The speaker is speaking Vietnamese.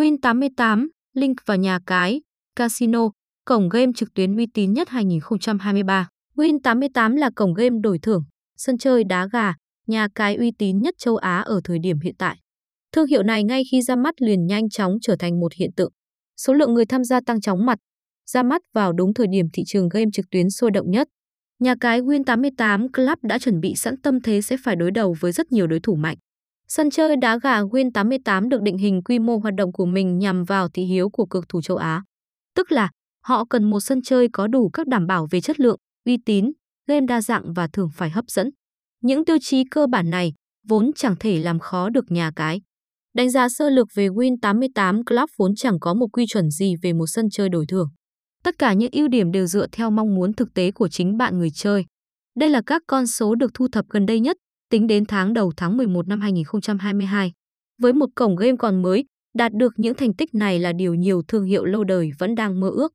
Win88, link vào nhà cái, casino, cổng game trực tuyến uy tín nhất 2023. Win88 là cổng game đổi thưởng, sân chơi đá gà, nhà cái uy tín nhất châu Á ở thời điểm hiện tại. Thương hiệu này ngay khi ra mắt liền nhanh chóng trở thành một hiện tượng. Số lượng người tham gia tăng chóng mặt, ra mắt vào đúng thời điểm thị trường game trực tuyến sôi động nhất. Nhà cái Win88 Club đã chuẩn bị sẵn tâm thế sẽ phải đối đầu với rất nhiều đối thủ mạnh. Sân chơi đá gà Win88 được định hình quy mô hoạt động của mình nhằm vào thị hiếu của cực thủ châu Á. Tức là họ cần một sân chơi có đủ các đảm bảo về chất lượng, uy tín, game đa dạng và thường phải hấp dẫn. Những tiêu chí cơ bản này vốn chẳng thể làm khó được nhà cái. Đánh giá sơ lược về Win88 Club vốn chẳng có một quy chuẩn gì về một sân chơi đổi thưởng. Tất cả những ưu điểm đều dựa theo mong muốn thực tế của chính bạn người chơi. Đây là các con số được thu thập gần đây nhất, tính đến tháng đầu tháng 11 năm 2022. Với một cổng game còn mới, đạt được những thành tích này là điều nhiều thương hiệu lâu đời vẫn đang mơ ước.